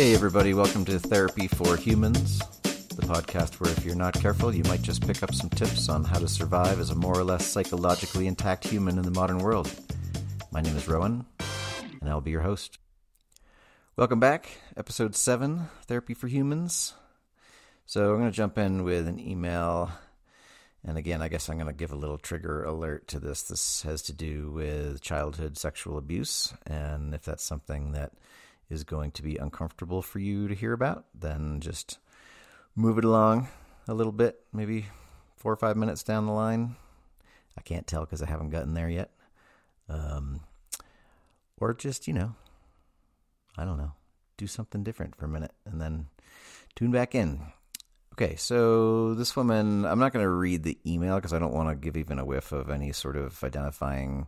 Hey, everybody, welcome to Therapy for Humans, the podcast where if you're not careful, you might just pick up some tips on how to survive as a more or less psychologically intact human in the modern world. My name is Rowan, and I'll be your host. Welcome back, episode 7, Therapy for Humans. So, I'm going to jump in with an email. And again, I guess I'm going to give a little trigger alert to this. This has to do with childhood sexual abuse. And if that's something that is going to be uncomfortable for you to hear about, then just move it along a little bit, maybe four or five minutes down the line. I can't tell because I haven't gotten there yet. Um, or just, you know, I don't know, do something different for a minute and then tune back in. Okay, so this woman, I'm not going to read the email because I don't want to give even a whiff of any sort of identifying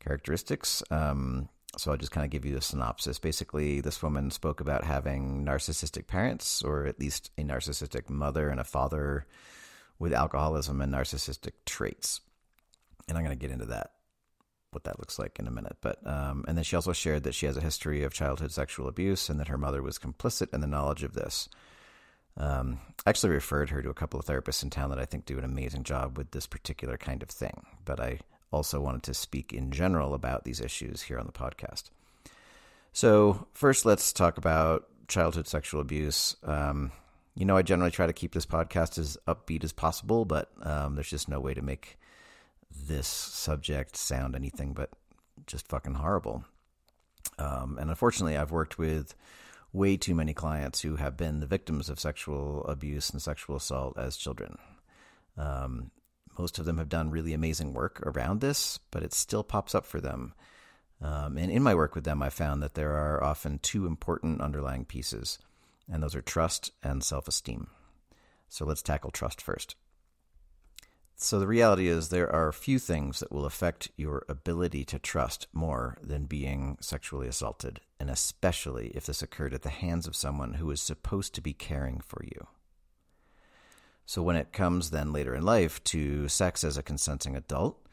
characteristics. Um, so I'll just kind of give you a synopsis. Basically, this woman spoke about having narcissistic parents, or at least a narcissistic mother and a father with alcoholism and narcissistic traits. And I'm going to get into that, what that looks like in a minute. But um, and then she also shared that she has a history of childhood sexual abuse and that her mother was complicit in the knowledge of this. Um, actually referred her to a couple of therapists in town that I think do an amazing job with this particular kind of thing. But I also wanted to speak in general about these issues here on the podcast. So, first, let's talk about childhood sexual abuse. Um, you know, I generally try to keep this podcast as upbeat as possible, but um, there's just no way to make this subject sound anything but just fucking horrible. Um, and unfortunately, I've worked with way too many clients who have been the victims of sexual abuse and sexual assault as children. Um, most of them have done really amazing work around this, but it still pops up for them. Um, and in my work with them, I found that there are often two important underlying pieces, and those are trust and self esteem. So let's tackle trust first. So the reality is, there are few things that will affect your ability to trust more than being sexually assaulted, and especially if this occurred at the hands of someone who is supposed to be caring for you. So when it comes then later in life to sex as a consenting adult,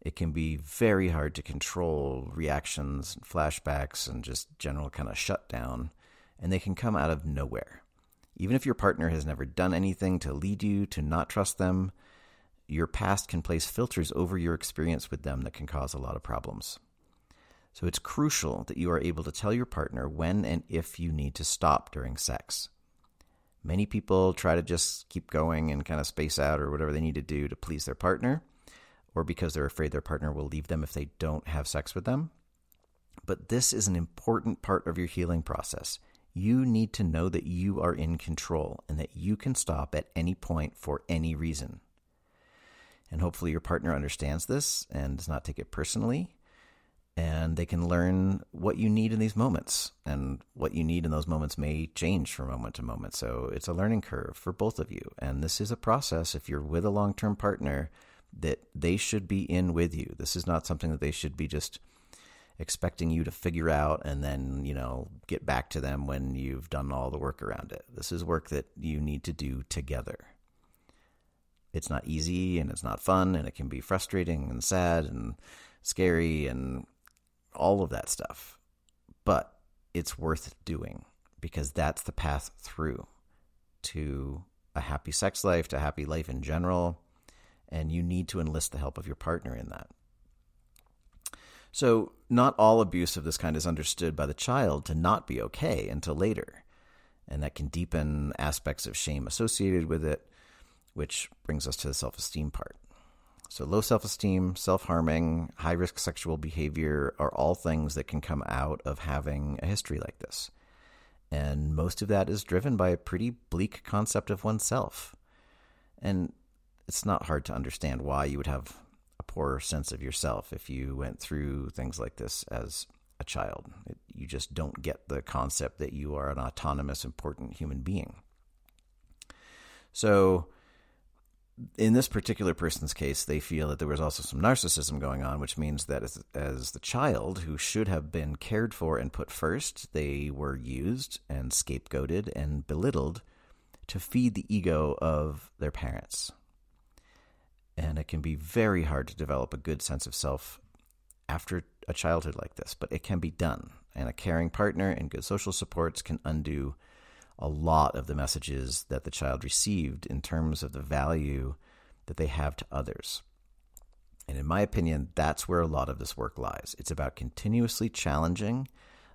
it can be very hard to control reactions, and flashbacks, and just general kind of shutdown, and they can come out of nowhere. Even if your partner has never done anything to lead you to not trust them, your past can place filters over your experience with them that can cause a lot of problems. So it's crucial that you are able to tell your partner when and if you need to stop during sex. Many people try to just keep going and kind of space out or whatever they need to do to please their partner, or because they're afraid their partner will leave them if they don't have sex with them. But this is an important part of your healing process. You need to know that you are in control and that you can stop at any point for any reason. And hopefully, your partner understands this and does not take it personally and they can learn what you need in these moments. And what you need in those moments may change from moment to moment. So it's a learning curve for both of you. And this is a process, if you're with a long term partner, that they should be in with you. This is not something that they should be just expecting you to figure out and then, you know, get back to them when you've done all the work around it. This is work that you need to do together. It's not easy and it's not fun and it can be frustrating and sad and scary and all of that stuff. But it's worth doing because that's the path through to a happy sex life, to happy life in general. And you need to enlist the help of your partner in that. So, not all abuse of this kind is understood by the child to not be okay until later. And that can deepen aspects of shame associated with it, which brings us to the self esteem part. So, low self esteem, self harming, high risk sexual behavior are all things that can come out of having a history like this. And most of that is driven by a pretty bleak concept of oneself. And it's not hard to understand why you would have a poor sense of yourself if you went through things like this as a child. It, you just don't get the concept that you are an autonomous, important human being. So, in this particular person's case, they feel that there was also some narcissism going on, which means that as, as, the child who should have been cared for and put first, they were used and scapegoated and belittled to feed the ego of their parents. And it can be very hard to develop a good sense of self after a childhood like this, but it can be done. and a caring partner and good social supports can undo a lot of the messages that the child received in terms of the value that they have to others. And in my opinion, that's where a lot of this work lies. It's about continuously challenging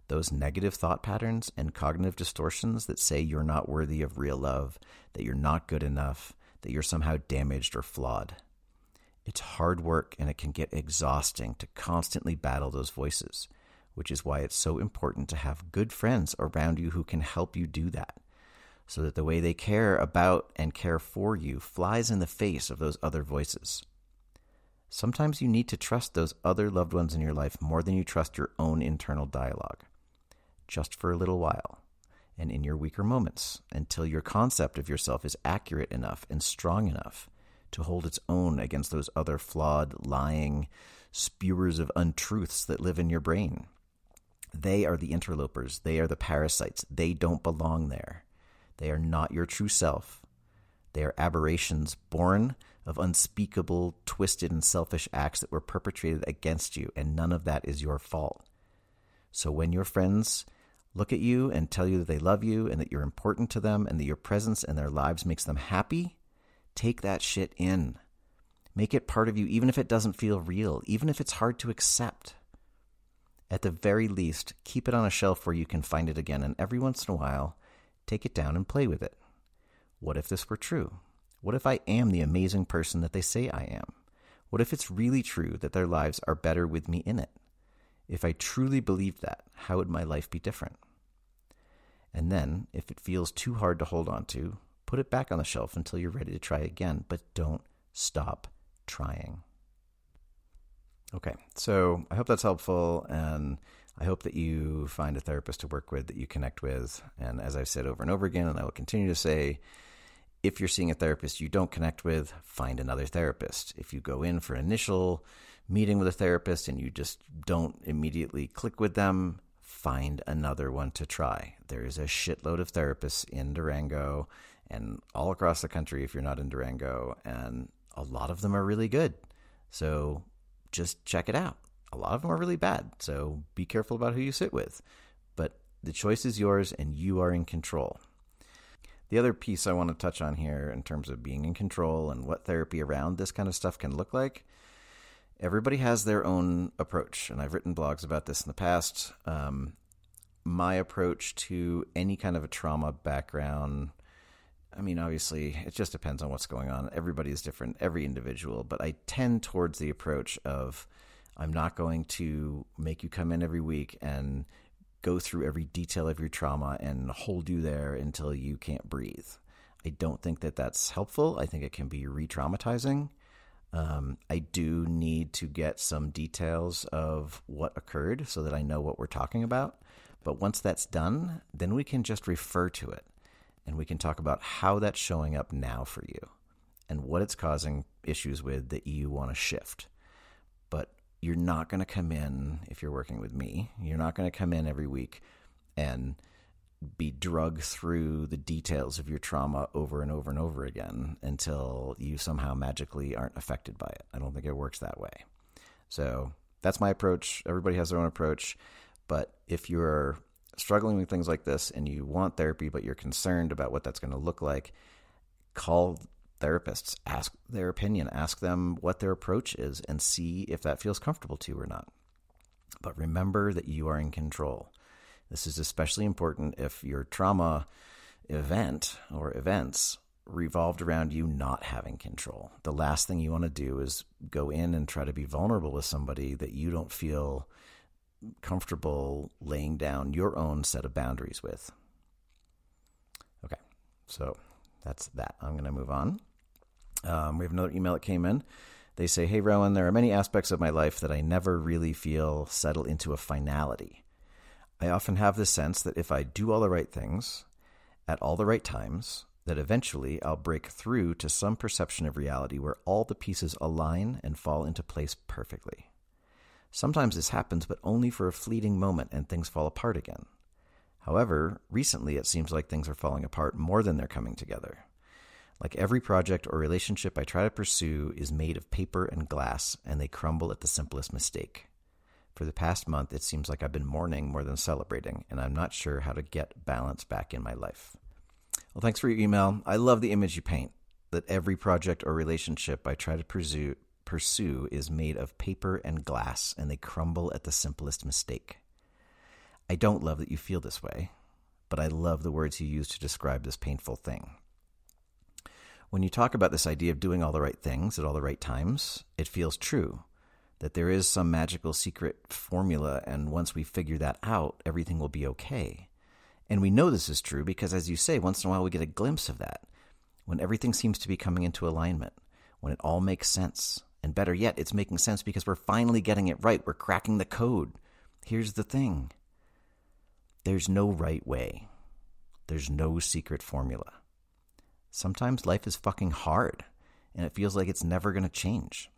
those negative thought patterns and cognitive distortions that say you're not worthy of real love, that you're not good enough, that you're somehow damaged or flawed. It's hard work and it can get exhausting to constantly battle those voices, which is why it's so important to have good friends around you who can help you do that. So that the way they care about and care for you flies in the face of those other voices. Sometimes you need to trust those other loved ones in your life more than you trust your own internal dialogue just for a little while and in your weaker moments until your concept of yourself is accurate enough and strong enough to hold its own against those other flawed, lying spewers of untruths that live in your brain. They are the interlopers. They are the parasites. They don't belong there. They are not your true self. They are aberrations born of unspeakable, twisted, and selfish acts that were perpetrated against you, and none of that is your fault. So when your friends look at you and tell you that they love you and that you're important to them and that your presence in their lives makes them happy, take that shit in. Make it part of you, even if it doesn't feel real, even if it's hard to accept. At the very least, keep it on a shelf where you can find it again, and every once in a while, take it down and play with it. What if this were true? What if I am the amazing person that they say I am? What if it's really true that their lives are better with me in it? If I truly believed that, how would my life be different? And then, if it feels too hard to hold on to, put it back on the shelf until you're ready to try again, but don't stop trying. Okay, so I hope that's helpful, and I hope that you find a therapist to work with that you connect with. And as I've said over and over again, and I will continue to say, if you're seeing a therapist you don't connect with, find another therapist. If you go in for an initial meeting with a therapist and you just don't immediately click with them, find another one to try. There is a shitload of therapists in Durango and all across the country if you're not in Durango, and a lot of them are really good. So just check it out. A lot of them are really bad, so be careful about who you sit with. But the choice is yours and you are in control. The other piece I want to touch on here in terms of being in control and what therapy around this kind of stuff can look like everybody has their own approach, and I've written blogs about this in the past. Um, my approach to any kind of a trauma background, I mean, obviously, it just depends on what's going on. Everybody is different, every individual, but I tend towards the approach of I'm not going to make you come in every week and go through every detail of your trauma and hold you there until you can't breathe. I don't think that that's helpful. I think it can be re traumatizing. Um, I do need to get some details of what occurred so that I know what we're talking about. But once that's done, then we can just refer to it and we can talk about how that's showing up now for you and what it's causing issues with that you want to shift. But you're not going to come in, if you're working with me, you're not going to come in every week and be drugged through the details of your trauma over and over and over again until you somehow magically aren't affected by it. I don't think it works that way. So that's my approach. Everybody has their own approach. But if you're struggling with things like this and you want therapy, but you're concerned about what that's going to look like, call therapists, ask their opinion, ask them what their approach is, and see if that feels comfortable to you or not. But remember that you are in control. This is especially important if your trauma event or events revolved around you not having control. The last thing you want to do is go in and try to be vulnerable with somebody that you don't feel comfortable laying down your own set of boundaries with. Okay, so that's that. I'm going to move on. Um, we have another email that came in. They say, Hey, Rowan, there are many aspects of my life that I never really feel settle into a finality. I often have the sense that if I do all the right things at all the right times, that eventually I'll break through to some perception of reality where all the pieces align and fall into place perfectly. Sometimes this happens, but only for a fleeting moment and things fall apart again. However, recently it seems like things are falling apart more than they're coming together. Like every project or relationship I try to pursue is made of paper and glass, and they crumble at the simplest mistake. For the past month, it seems like I've been mourning more than celebrating, and I'm not sure how to get balance back in my life. Well, thanks for your email. I love the image you paint that every project or relationship I try to pursue, pursue is made of paper and glass, and they crumble at the simplest mistake. I don't love that you feel this way, but I love the words you use to describe this painful thing. When you talk about this idea of doing all the right things at all the right times, it feels true that there is some magical secret formula, and once we figure that out, everything will be okay. And we know this is true because, as you say, once in a while we get a glimpse of that. When everything seems to be coming into alignment, when it all makes sense. And better yet, it's making sense because we're finally getting it right. We're cracking the code. Here's the thing there's no right way, there's no secret formula. Sometimes life is fucking hard, and it feels like it's never going to change.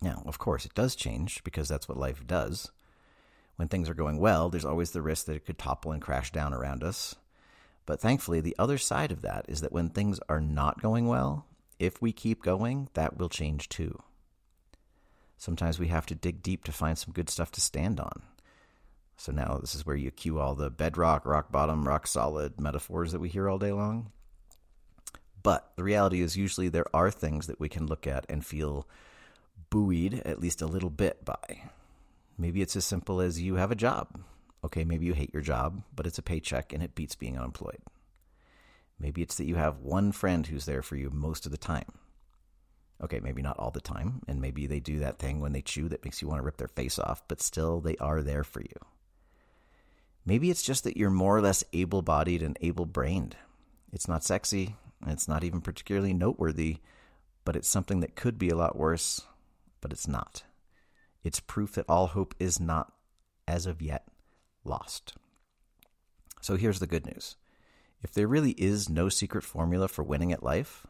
Now, of course, it does change because that's what life does. When things are going well, there's always the risk that it could topple and crash down around us. But thankfully, the other side of that is that when things are not going well, if we keep going, that will change too. Sometimes we have to dig deep to find some good stuff to stand on. So now this is where you cue all the bedrock, rock bottom, rock solid metaphors that we hear all day long. But the reality is, usually there are things that we can look at and feel buoyed at least a little bit by. Maybe it's as simple as you have a job. Okay, maybe you hate your job, but it's a paycheck and it beats being unemployed. Maybe it's that you have one friend who's there for you most of the time. Okay, maybe not all the time, and maybe they do that thing when they chew that makes you want to rip their face off, but still they are there for you. Maybe it's just that you're more or less able bodied and able brained. It's not sexy, it's not even particularly noteworthy, but it's something that could be a lot worse but it's not. It's proof that all hope is not, as of yet, lost. So here's the good news. If there really is no secret formula for winning at life,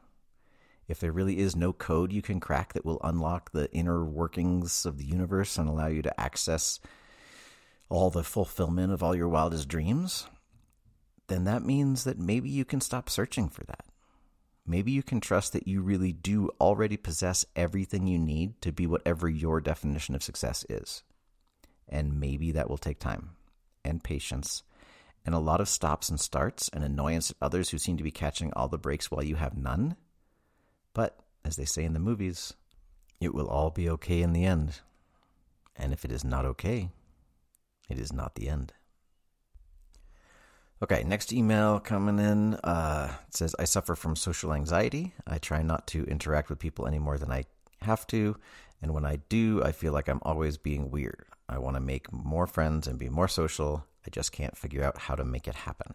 if there really is no code you can crack that will unlock the inner workings of the universe and allow you to access all the fulfillment of all your wildest dreams, then that means that maybe you can stop searching for that maybe you can trust that you really do already possess everything you need to be whatever your definition of success is. And maybe that will take time and patience and a lot of stops and starts and annoyance at others who seem to be catching all the breaks while you have none. But, as they say in the movies, it will all be okay in the end. And if it is not okay, it is not the end. Okay, next email coming in. Uh, it says, I suffer from social anxiety. I try not to interact with people any more than I have to. And when I do, I feel like I'm always being weird. I want to make more friends and be more social. I just can't figure out how to make it happen.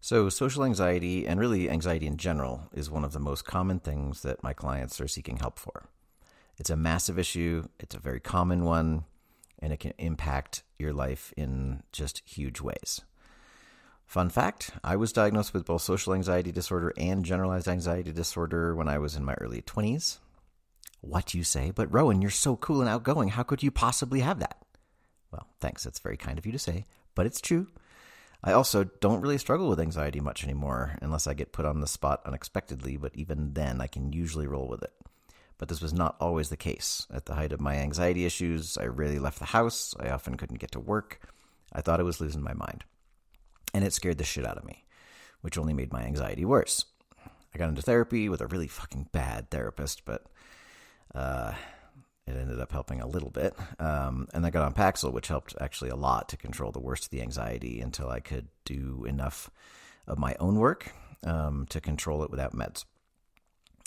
So, social anxiety, and really anxiety in general, is one of the most common things that my clients are seeking help for. It's a massive issue, it's a very common one, and it can impact your life in just huge ways. Fun fact I was diagnosed with both social anxiety disorder and generalized anxiety disorder when I was in my early 20s. What you say? But Rowan, you're so cool and outgoing. How could you possibly have that? Well, thanks. That's very kind of you to say, but it's true. I also don't really struggle with anxiety much anymore unless I get put on the spot unexpectedly, but even then I can usually roll with it. But this was not always the case. At the height of my anxiety issues, I rarely left the house. I often couldn't get to work. I thought I was losing my mind and it scared the shit out of me, which only made my anxiety worse. I got into therapy with a really fucking bad therapist, but uh, ended up helping a little bit. Um, and I got on Paxil, which helped actually a lot to control the worst of the anxiety until I could do enough of my own work um, to control it without meds.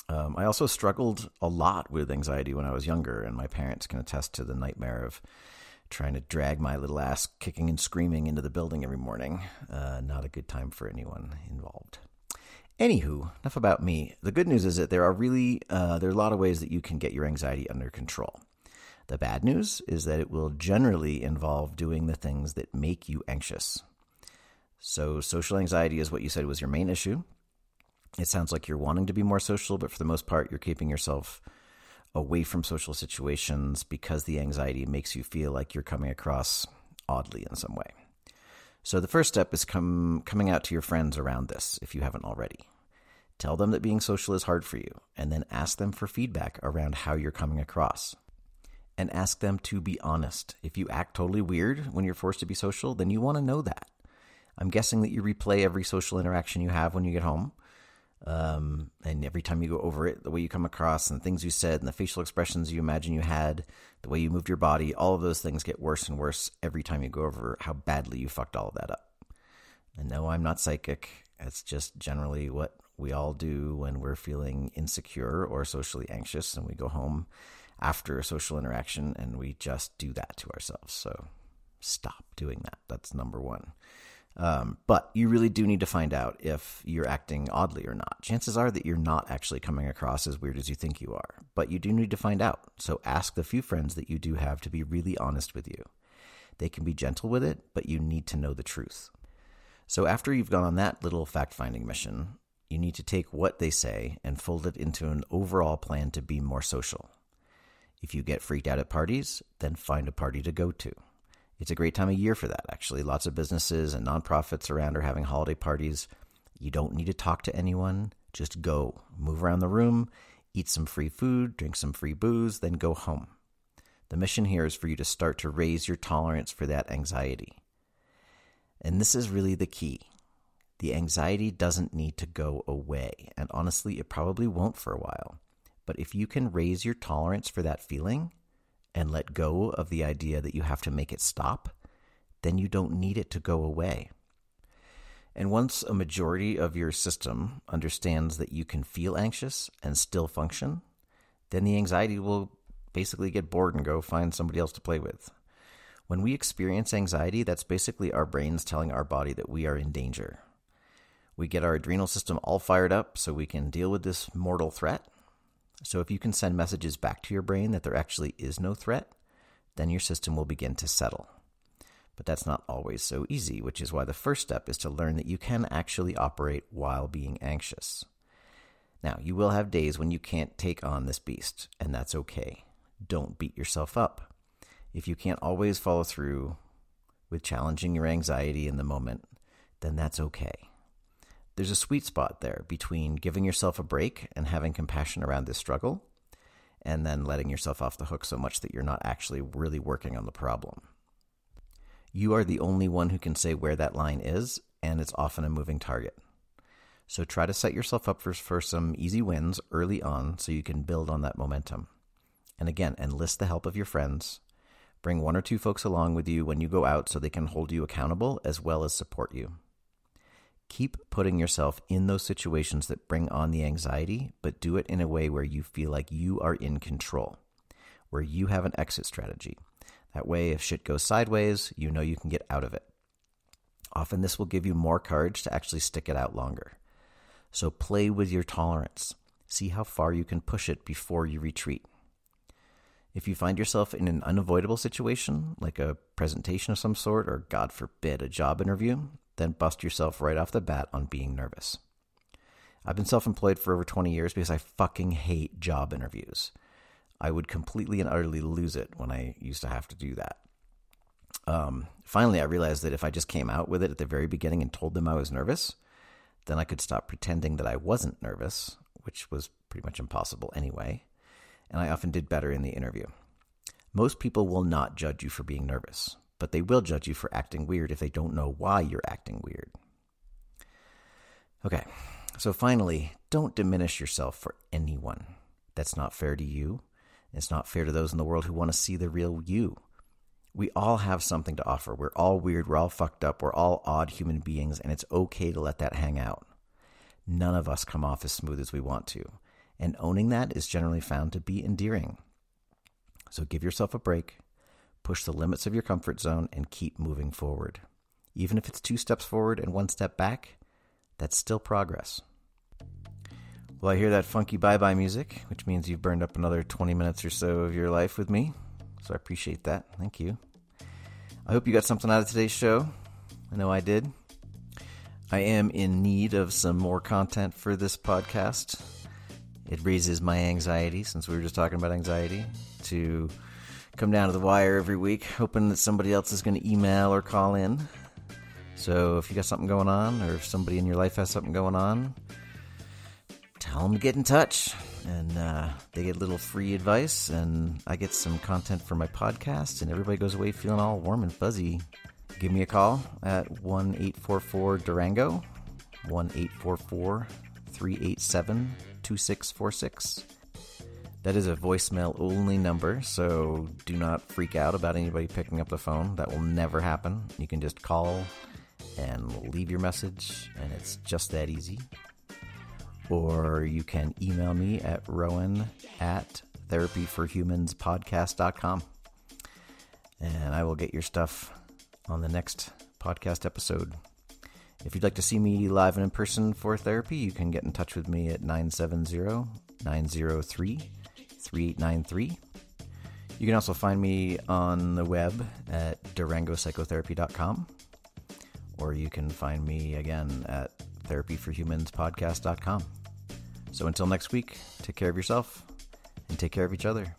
Um, I also struggled a lot with anxiety when I was younger, and my parents can attest to the nightmare of trying to drag my little ass kicking and screaming into the building every morning. Uh, not a good time for anyone involved. Anywho, enough about me. The good news is that there are really uh, there are a lot of ways that you can get your anxiety under control. The bad news is that it will generally involve doing the things that make you anxious. So, social anxiety is what you said was your main issue. It sounds like you're wanting to be more social, but for the most part, you're keeping yourself away from social situations because the anxiety makes you feel like you're coming across oddly in some way. So the first step is come coming out to your friends around this if you haven't already. Tell them that being social is hard for you and then ask them for feedback around how you're coming across. And ask them to be honest. If you act totally weird when you're forced to be social, then you want to know that. I'm guessing that you replay every social interaction you have when you get home. Um, and every time you go over it, the way you come across and the things you said and the facial expressions you imagine you had, the way you moved your body, all of those things get worse and worse every time you go over how badly you fucked all of that up. And no, I'm not psychic. It's just generally what we all do when we're feeling insecure or socially anxious and we go home after a social interaction and we just do that to ourselves. So stop doing that. That's number one. Um, but you really do need to find out if you're acting oddly or not. Chances are that you're not actually coming across as weird as you think you are, but you do need to find out. So ask the few friends that you do have to be really honest with you. They can be gentle with it, but you need to know the truth. So after you've gone on that little fact finding mission, you need to take what they say and fold it into an overall plan to be more social. If you get freaked out at parties, then find a party to go to. It's a great time of year for that, actually. Lots of businesses and nonprofits around are having holiday parties. You don't need to talk to anyone. Just go, move around the room, eat some free food, drink some free booze, then go home. The mission here is for you to start to raise your tolerance for that anxiety. And this is really the key. The anxiety doesn't need to go away, and honestly, it probably won't for a while. But if you can raise your tolerance for that feeling, and let go of the idea that you have to make it stop, then you don't need it to go away. And once a majority of your system understands that you can feel anxious and still function, then the anxiety will basically get bored and go find somebody else to play with. When we experience anxiety, that's basically our brains telling our body that we are in danger. We get our adrenal system all fired up so we can deal with this mortal threat, so if you can send messages back to your brain that there actually is no threat, then your system will begin to settle. But that's not always so easy, which is why the first step is to learn that you can actually operate while being anxious. Now, you will have days when you can't take on this beast, and that's okay. Don't beat yourself up. If you can't always follow through with challenging your anxiety in the moment, then that's okay there's a sweet spot there between giving yourself a break and having compassion around this struggle, and then letting yourself off the hook so much that you're not actually really working on the problem. You are the only one who can say where that line is, and it's often a moving target. So try to set yourself up for, for some easy wins early on so you can build on that momentum. And again, enlist the help of your friends. Bring one or two folks along with you when you go out so they can hold you accountable as well as support you. Keep putting yourself in those situations that bring on the anxiety, but do it in a way where you feel like you are in control, where you have an exit strategy. That way, if shit goes sideways, you know you can get out of it. Often, this will give you more courage to actually stick it out longer. So, play with your tolerance. See how far you can push it before you retreat. If you find yourself in an unavoidable situation, like a presentation of some sort, or God forbid, a job interview, then bust yourself right off the bat on being nervous. I've been self employed for over 20 years because I fucking hate job interviews. I would completely and utterly lose it when I used to have to do that. Um, finally, I realized that if I just came out with it at the very beginning and told them I was nervous, then I could stop pretending that I wasn't nervous, which was pretty much impossible anyway, and I often did better in the interview. Most people will not judge you for being nervous but they will judge you for acting weird if they don't know why you're acting weird. Okay, so finally, don't diminish yourself for anyone. That's not fair to you. It's not fair to those in the world who want to see the real you. We all have something to offer. We're all weird. We're all fucked up. We're all odd human beings, and it's okay to let that hang out. None of us come off as smooth as we want to, and owning that is generally found to be endearing. So give yourself a break, Push the limits of your comfort zone and keep moving forward. Even if it's two steps forward and one step back, that's still progress. Well, I hear that funky bye bye music, which means you've burned up another 20 minutes or so of your life with me. So I appreciate that. Thank you. I hope you got something out of today's show. I know I did. I am in need of some more content for this podcast. It raises my anxiety, since we were just talking about anxiety, to come down to the wire every week, hoping that somebody else is going to email or call in. So if you got something going on, or if somebody in your life has something going on, tell them to get in touch. and uh, they get a little free advice, and I get some content for my podcast, and everybody goes away feeling all warm and fuzzy. Give me a call at 1 844 Durango, 1 844 387 2646. That is a voicemail only number, so do not freak out about anybody picking up the phone. That will never happen. You can just call and leave your message, and it's just that easy. Or you can email me at rowan at therapyforhumanspodcast.com. And I will get your stuff on the next podcast episode. If you'd like to see me live and in person for therapy, you can get in touch with me at 970 903 3893. You can also find me on the web at durangopsychotherapy.com, or you can find me again at therapyforhumanspodcast.com. So until next week, take care of yourself and take care of each other.